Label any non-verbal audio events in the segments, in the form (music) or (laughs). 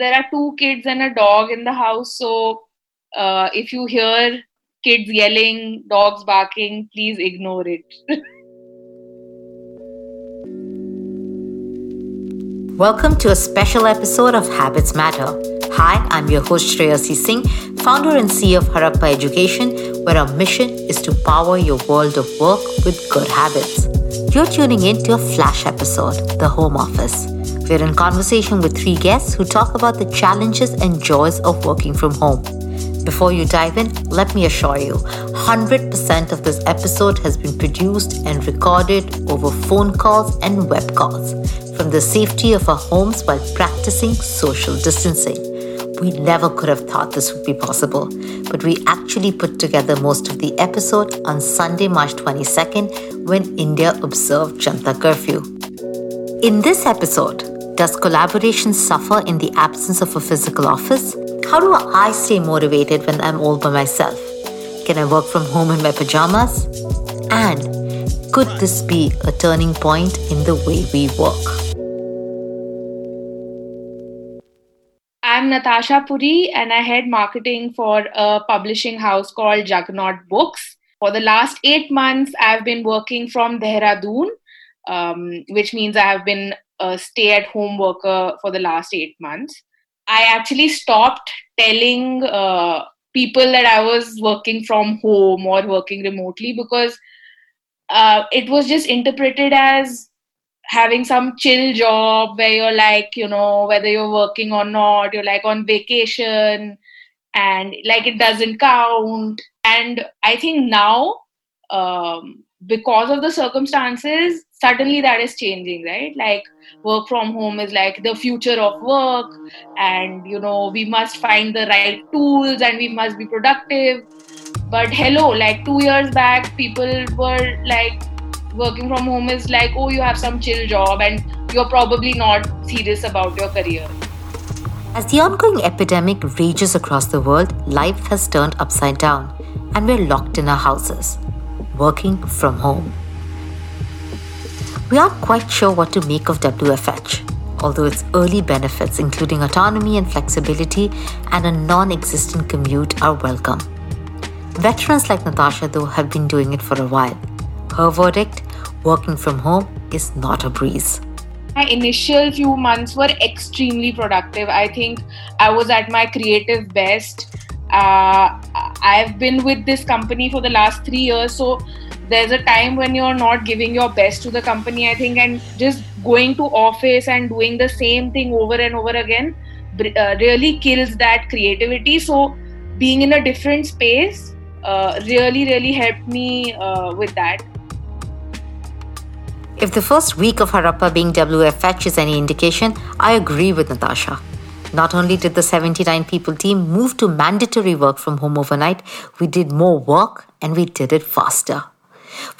there are two kids and a dog in the house. So uh, if you hear kids yelling, dogs barking, please ignore it. (laughs) Welcome to a special episode of Habits Matter. Hi, I'm your host Shreyasi Singh, founder and CEO of Harappa Education, where our mission is to power your world of work with good habits. You're tuning in to a flash episode, The Home Office. We're in conversation with three guests who talk about the challenges and joys of working from home. Before you dive in, let me assure you 100% of this episode has been produced and recorded over phone calls and web calls from the safety of our homes while practicing social distancing. We never could have thought this would be possible, but we actually put together most of the episode on Sunday, March 22nd when India observed Janata curfew. In this episode, does collaboration suffer in the absence of a physical office? How do I stay motivated when I'm all by myself? Can I work from home in my pajamas? And could this be a turning point in the way we work? I'm Natasha Puri and I head marketing for a publishing house called Juggernaut Books. For the last eight months, I've been working from Dehradun, um, which means I have been a stay at home worker for the last eight months. I actually stopped telling uh, people that I was working from home or working remotely because uh, it was just interpreted as having some chill job where you're like, you know, whether you're working or not, you're like on vacation and like it doesn't count. And I think now, um, because of the circumstances, suddenly that is changing right? Like work from home is like the future of work and you know we must find the right tools and we must be productive. But hello like 2 years back people were like working from home is like oh you have some chill job and you're probably not serious about your career. As the ongoing epidemic rages across the world life has turned upside down and we're locked in our houses working from home we aren't quite sure what to make of WFH, although its early benefits, including autonomy and flexibility and a non existent commute, are welcome. Veterans like Natasha, though, have been doing it for a while. Her verdict working from home is not a breeze. My initial few months were extremely productive. I think I was at my creative best. Uh, I've been with this company for the last three years, so there's a time when you're not giving your best to the company i think and just going to office and doing the same thing over and over again uh, really kills that creativity so being in a different space uh, really really helped me uh, with that if the first week of Harappa being WFH is any indication, I agree with Natasha. Not only did the 79 people team move to mandatory work from home overnight, we did more work and we did it faster.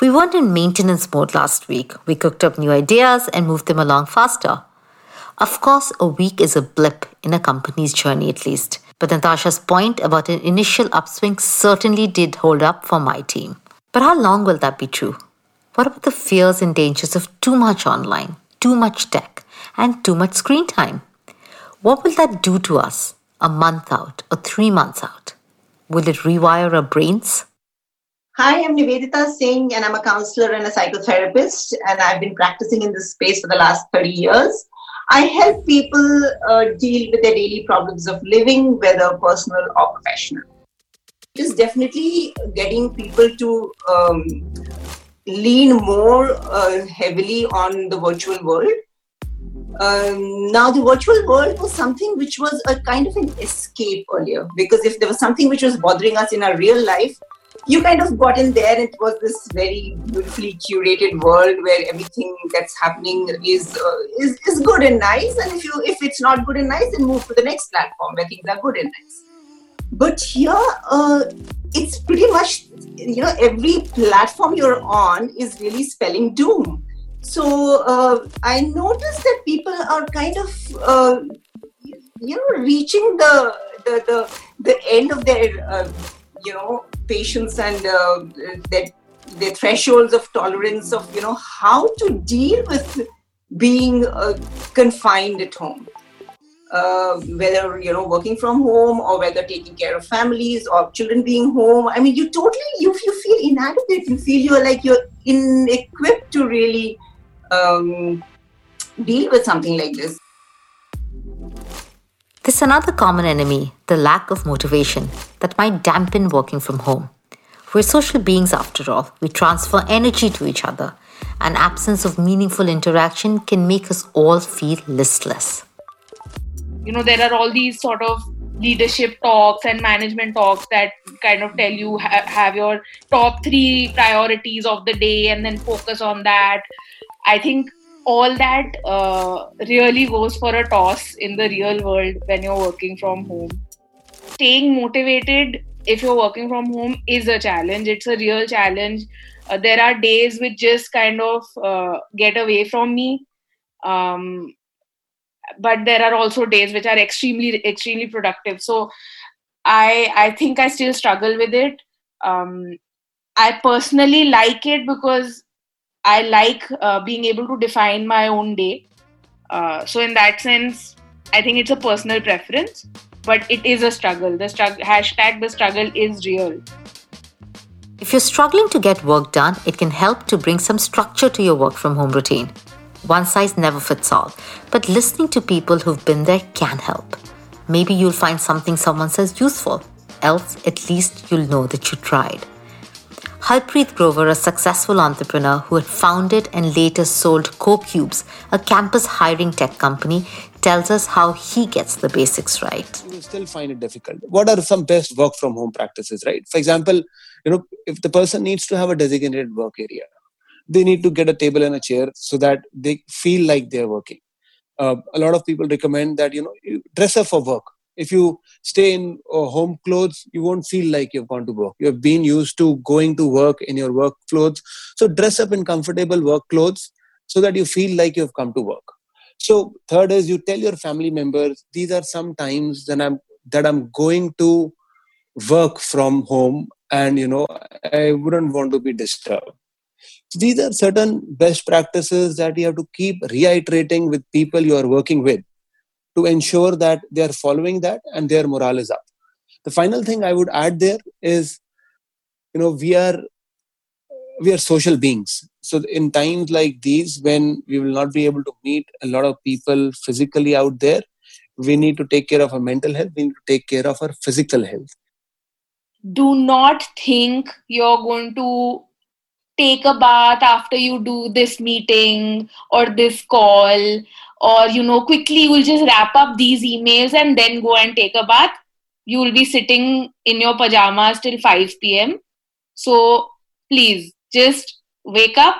We weren't in maintenance mode last week. We cooked up new ideas and moved them along faster. Of course, a week is a blip in a company's journey at least. But Natasha's point about an initial upswing certainly did hold up for my team. But how long will that be true? What about the fears and dangers of too much online, too much tech, and too much screen time? What will that do to us a month out or three months out? Will it rewire our brains? Hi, I'm Nivedita Singh, and I'm a counselor and a psychotherapist, and I've been practicing in this space for the last 30 years. I help people uh, deal with their daily problems of living, whether personal or professional. It is definitely getting people to um, lean more uh, heavily on the virtual world. Um, now, the virtual world was something which was a kind of an escape earlier because if there was something which was bothering us in our real life, you kind of got in there. It was this very beautifully curated world where everything that's happening is uh, is is good and nice. And if you if it's not good and nice, then move to the next platform where things are good and nice. But here, uh, it's pretty much you know every platform you're on is really spelling doom. So uh, I noticed that people are kind of uh, you know reaching the the the, the end of their uh, you know patience and uh, their, thresholds of tolerance of you know how to deal with being uh, confined at home. Uh, whether you know working from home or whether taking care of families or children being home. I mean you totally you, you feel inadequate. You feel you're like you're inequipped to really um, deal with something like this. There's another common enemy the lack of motivation that might dampen working from home. We're social beings after all. We transfer energy to each other. An absence of meaningful interaction can make us all feel listless. You know there are all these sort of leadership talks and management talks that kind of tell you ha- have your top three priorities of the day and then focus on that i think all that uh, really goes for a toss in the real world when you're working from home. Staying motivated if you're working from home is a challenge. It's a real challenge. Uh, there are days which just kind of uh, get away from me. Um, but there are also days which are extremely extremely productive. So i i think i still struggle with it. Um, i personally like it because i like uh, being able to define my own day. Uh, so in that sense i think it's a personal preference but it is a struggle. The struggle hashtag the struggle is real. If you're struggling to get work done it can help to bring some structure to your work from home routine. One size never fits all, but listening to people who've been there can help. Maybe you'll find something someone says useful, else, at least you'll know that you tried. Harpreet Grover, a successful entrepreneur who had founded and later sold CoCubes, a campus hiring tech company, tells us how he gets the basics right. You still find it difficult. What are some best work from home practices, right? For example, you know, if the person needs to have a designated work area, they need to get a table and a chair so that they feel like they're working uh, a lot of people recommend that you know you dress up for work if you stay in uh, home clothes you won't feel like you've gone to work. You have been used to going to work in your work clothes. So dress up in comfortable work clothes so that you feel like you've come to work. So third is you tell your family members these are some times that i'm that i'm going to work from home and you know i wouldn't want to be disturbed. So these are certain best practices that you have to keep reiterating with people you are working with to ensure that they are following that and their morale is up. The final thing I would add there is, you know, we are we are social beings. So in times like these, when we will not be able to meet a lot of people physically out there, we need to take care of our mental health. We need to take care of our physical health. Do not think you're going to take a bath after you do this meeting or this call or you know quickly you'll just wrap up these emails and then go and take a bath. You will be sitting in your pajamas till 5 pm so please just wake up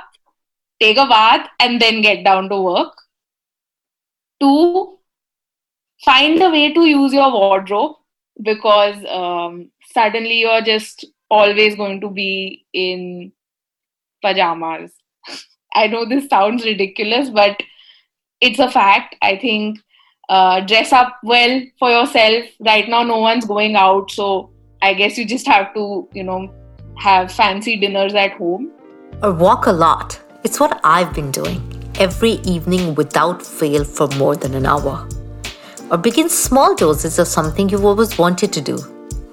take a bath and then get down to work. Two find a way to use your wardrobe because um, suddenly you're just always going to be in pajamas. (laughs) I know this sounds ridiculous, but it's a fact. I think uh, dress up well for yourself. Right now, no one's going out, so I guess you just have to, you know, have fancy dinners at home. Or walk a lot. It's what I've been doing every evening without fail for more than an hour. Or begin small doses of something you've always wanted to do.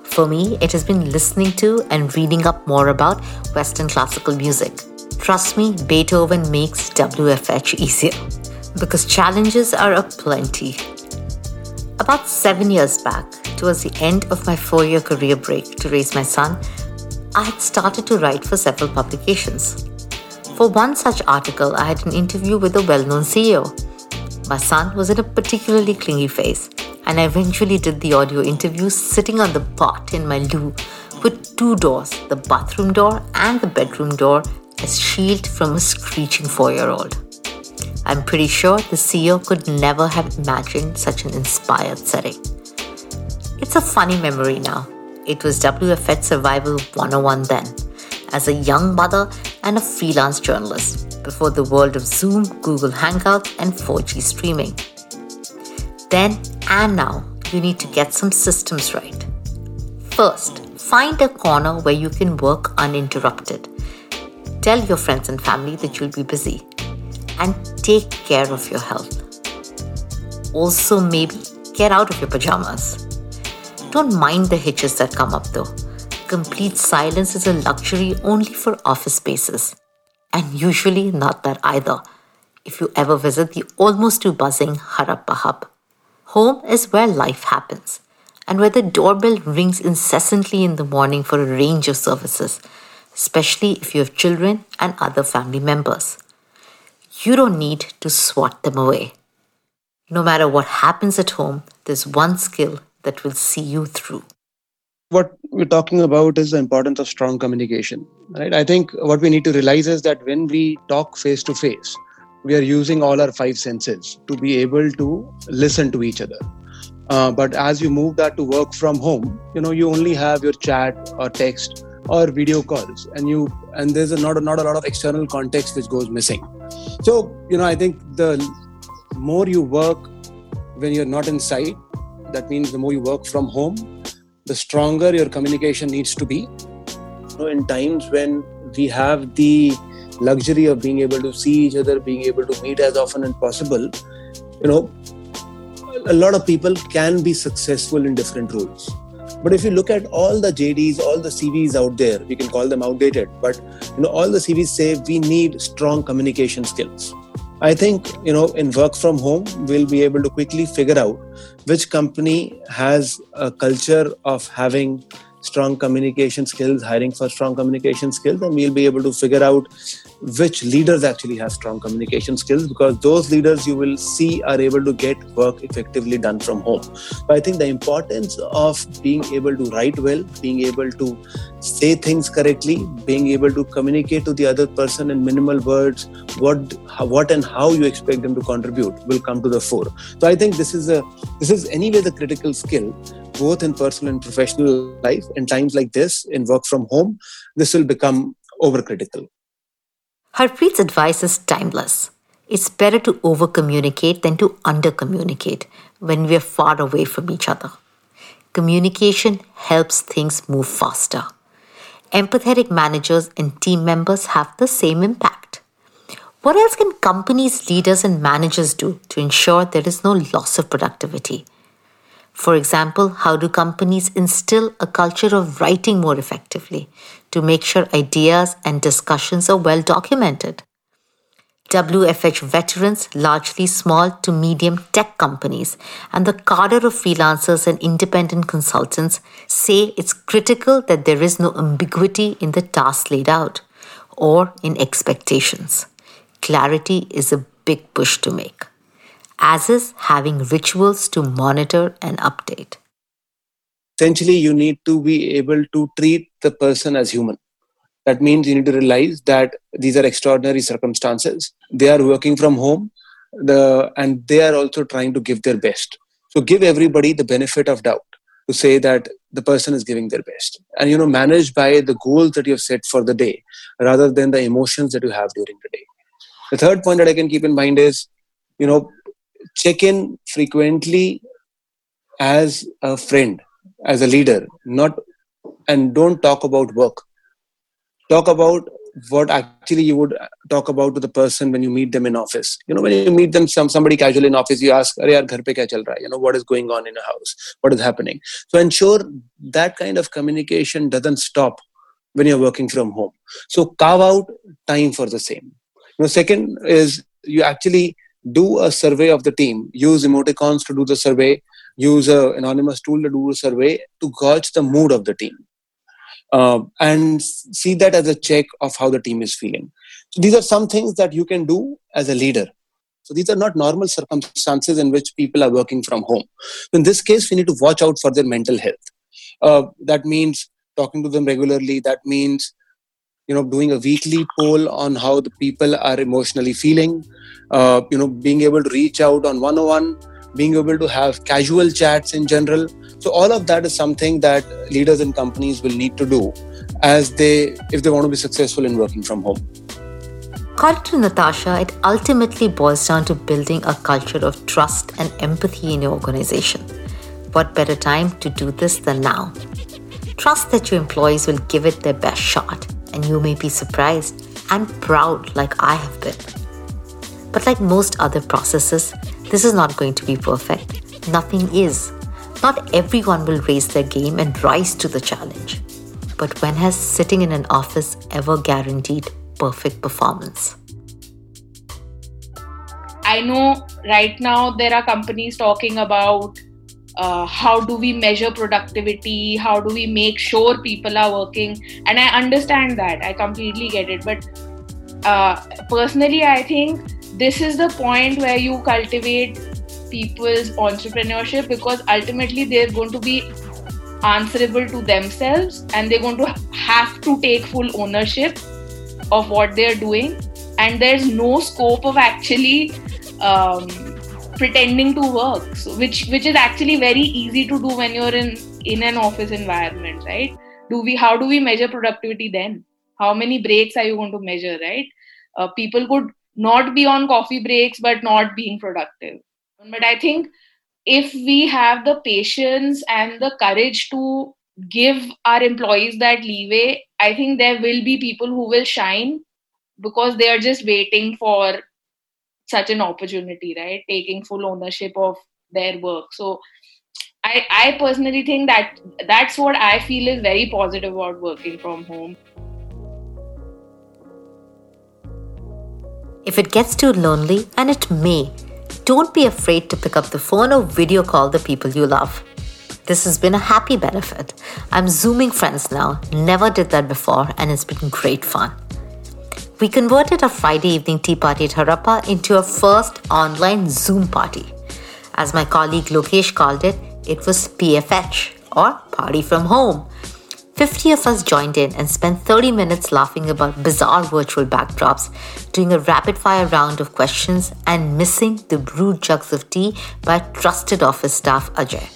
For me, it has been listening to and reading up more about Western classical music. Trust me, Beethoven makes WFH easier because challenges are aplenty. About seven years back, towards the end of my four year career break to raise my son, I had started to write for several publications. For one such article, I had an interview with a well known CEO. My son was in a particularly clingy phase, and I eventually did the audio interview sitting on the pot in my loo with two doors the bathroom door and the bedroom door as shield from a screeching four year old. I'm pretty sure the CEO could never have imagined such an inspired setting. It's a funny memory now. It was WFH Survival 101 then, as a young mother and a freelance journalist, before the world of Zoom, Google Hangouts, and 4G streaming. Then and now, you need to get some systems right. First, find a corner where you can work uninterrupted. Tell your friends and family that you'll be busy and take care of your health. Also, maybe get out of your pajamas. Don't mind the hitches that come up though. Complete silence is a luxury only for office spaces. And usually not that either, if you ever visit the almost too buzzing Harappa hub. Home is where life happens, and where the doorbell rings incessantly in the morning for a range of services, especially if you have children and other family members. You don't need to swat them away. No matter what happens at home, there's one skill that will see you through. What we're talking about is the importance of strong communication right? I think what we need to realize is that when we talk face to face we are using all our five senses to be able to listen to each other. Uh, but as you move that to work from home you know you only have your chat or text or video calls and you and there's a, not, not a lot of external context which goes missing so you know i think the more you work when you're not inside that means the more you work from home the stronger your communication needs to be. You know, in times when we have the luxury of being able to see each other, being able to meet as often as possible, you know, a lot of people can be successful in different roles. But if you look at all the JDs, all the CVs out there, we can call them outdated, but you know, all the CVs say we need strong communication skills. I think you know in work from home we'll be able to quickly figure out which company has a culture of having strong communication skills, hiring for strong communication skills, and we'll be able to figure out which leaders actually have strong communication skills because those leaders you will see are able to get work effectively done from home. I think the importance of being able to write well, being able to say things correctly, being able to communicate to the other person in minimal words, what what and how you expect them to contribute will come to the fore. So I think this is a this is anyway the critical skill both in personal and professional life in times like this in work from home this will become overcritical Harpreet's advice is timeless. It's better to over communicate than to under communicate when we're far away from each other. Communication helps things move faster. Empathetic managers and team members have the same impact. What else can companies, leaders, and managers do to ensure there is no loss of productivity? For example, how do companies instill a culture of writing more effectively to make sure ideas and discussions are well documented? WFH veterans, largely small to medium tech companies, and the cadre of freelancers and independent consultants say it's critical that there is no ambiguity in the task laid out or in expectations. Clarity is a big push to make as is having rituals to monitor and update. Essentially, you need to be able to treat the person as human. That means you need to realize that these are extraordinary circumstances. They are working from home, the, and they are also trying to give their best. So give everybody the benefit of doubt to say that the person is giving their best and you know manage by the goals that you have set for the day rather than the emotions that you have during the day the third point that i can keep in mind is you know check in frequently as a friend, as a leader, not and don't talk about work. Talk about what actually you would talk about to the person when you meet them in office. You know, when you meet them, some somebody casually in office, you ask, Are yaar, ghar pe kya chal raha? You know, what is going on in a house? What is happening? So ensure that kind of communication doesn't stop when you're working from home. So carve out time for the same. You know, second is you actually do a survey of the team. Use emoticons to do the survey. Use an anonymous tool to do a survey to gauge the mood of the team. Uh, and see that as a check of how the team is feeling. So these are some things that you can do as a leader. So these are not normal circumstances in which people are working from home. In this case we need to watch out for their mental health. Uh, that means talking to them regularly. That means you know doing a weekly poll on how the people are emotionally feeling uh, you know being able to reach out on 101 being able to have casual chats in general so all of that is something that leaders and companies will need to do as they if they want to be successful in working from home According to Natasha, it ultimately boils down to building a culture of trust and empathy in your organization. What better time to do this than now? Trust that your employees will give it their best shot, and you may be surprised and proud like I have been. But like most other processes, this is not going to be perfect. nothing is. Not everyone will raise their game and rise to the challenge. But when has sitting in an office ever guaranteed perfect performance? I know right now there are companies talking about uh, how do we measure productivity how do we make sure people are working and i understand that i completely get it but uh, personally i think this is the point where you cultivate people's entrepreneurship because ultimately they're going to be answerable to themselves and they're going to have to take full ownership of what they're doing. And there's no scope of actually um, pretending to work. So which which is actually very easy to do when you're in in an office environment right? Do we how do we measure productivity then? How many breaks are you going to measure right? Uh, people could not be on coffee breaks but not being productive. But i think if we have the patience and the courage to give our employees that leeway i think there will be people who will shine because they are just waiting for such an opportunity right? Taking full ownership of their work. So I, I personally think that that's what I feel is very positive about working from home. If it gets too lonely, and it may, don't be afraid to pick up the phone or video call the people you love. This has been a happy benefit. I'm Zooming friends now, never did that before, and it's been great fun we converted our Friday evening tea party at Harappa into a first online Zoom party. As my colleague Lokesh called it, it was PFH or Party from Home. 50 of us joined in and spent 30 minutes laughing about bizarre virtual backdrops, doing a rapid fire round of questions, and missing the brewed jugs of tea by trusted office staff Ajay.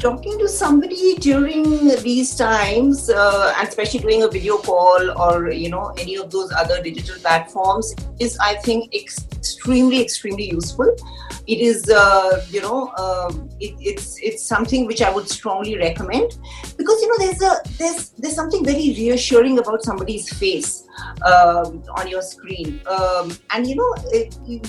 Talking to somebody during these times, uh, especially doing a video call or you know any of those other digital platforms, is I think extremely extremely useful. It is uh, you know uh, it, it's it's something which I would strongly recommend because you know there's a there's there's something very reassuring about somebody's face um, on your screen. Um, and you know,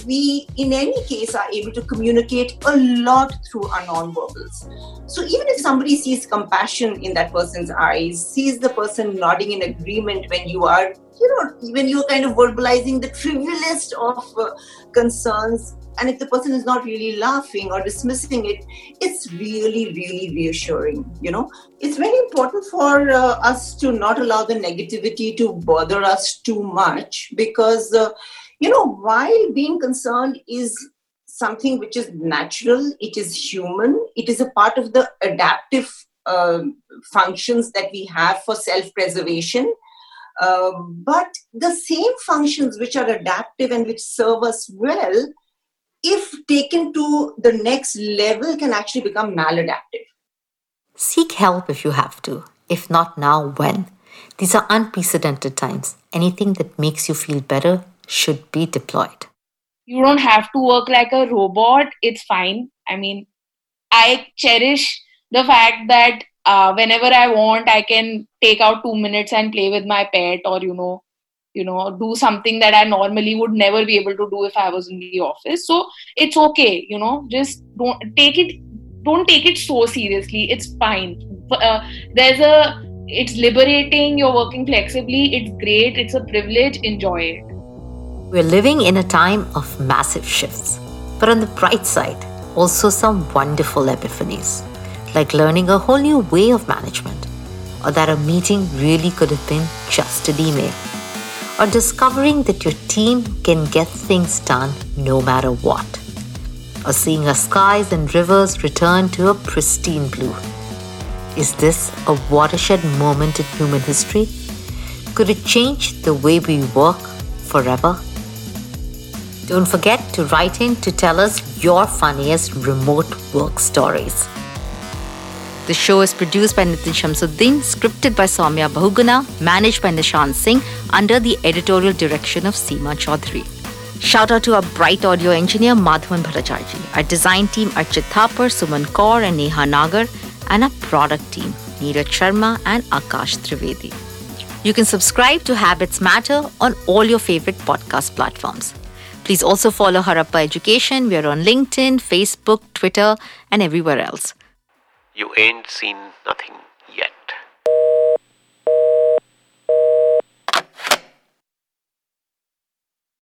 we in any case are able to communicate a lot through our non-verbals. So even if somebody sees compassion in that person's eyes, sees the person nodding in agreement when you are, you know, when you're kind of verbalizing the trivialest of uh, concerns, and if the person is not really laughing or dismissing it it's really really reassuring you know. It's very important for uh, us to not allow the negativity to bother us too much because uh, you know while being concerned is something which is natural it is human it is a part of the adaptive uh, functions that we have for self preservation uh, but the same functions which are adaptive and which serve us well if taken to the next level, can actually become maladaptive. Seek help if you have to. If not now, when? These are unprecedented times. Anything that makes you feel better should be deployed. You don't have to work like a robot. It's fine. I mean, I cherish the fact that uh, whenever I want, I can take out two minutes and play with my pet or, you know, you know do something that i normally would never be able to do if i was in the office. So it's okay you know just don't take it don't take it so seriously. It's fine. Uh, there's a it's liberating you're working flexibly it's great it's a privilege enjoy it. We're living in a time of massive shifts but on the bright side also some wonderful epiphanies like learning a whole new way of management or that a meeting really could have been just an email or discovering that your team can get things done no matter what, or seeing our skies and rivers return to a pristine blue. Is this a watershed moment in human history? Could it change the way we work forever? Don't forget to write in to tell us your funniest remote work stories. The show is produced by Nitin Shamsuddin, scripted by Soumya Bahuguna, managed by Nishant Singh, under the editorial direction of Seema Chaudhary. Shout out to our bright audio engineer Madhavan Bhattacharjee, our design team Archit Thapar, Suman Kaur and Neha Nagar, and our product team Neeraj Sharma and Akash Trivedi. You can subscribe to Habits Matter on all your favorite podcast platforms. Please also follow Harappa Education. We are on LinkedIn, Facebook, Twitter, and everywhere else. You ain't seen nothing yet.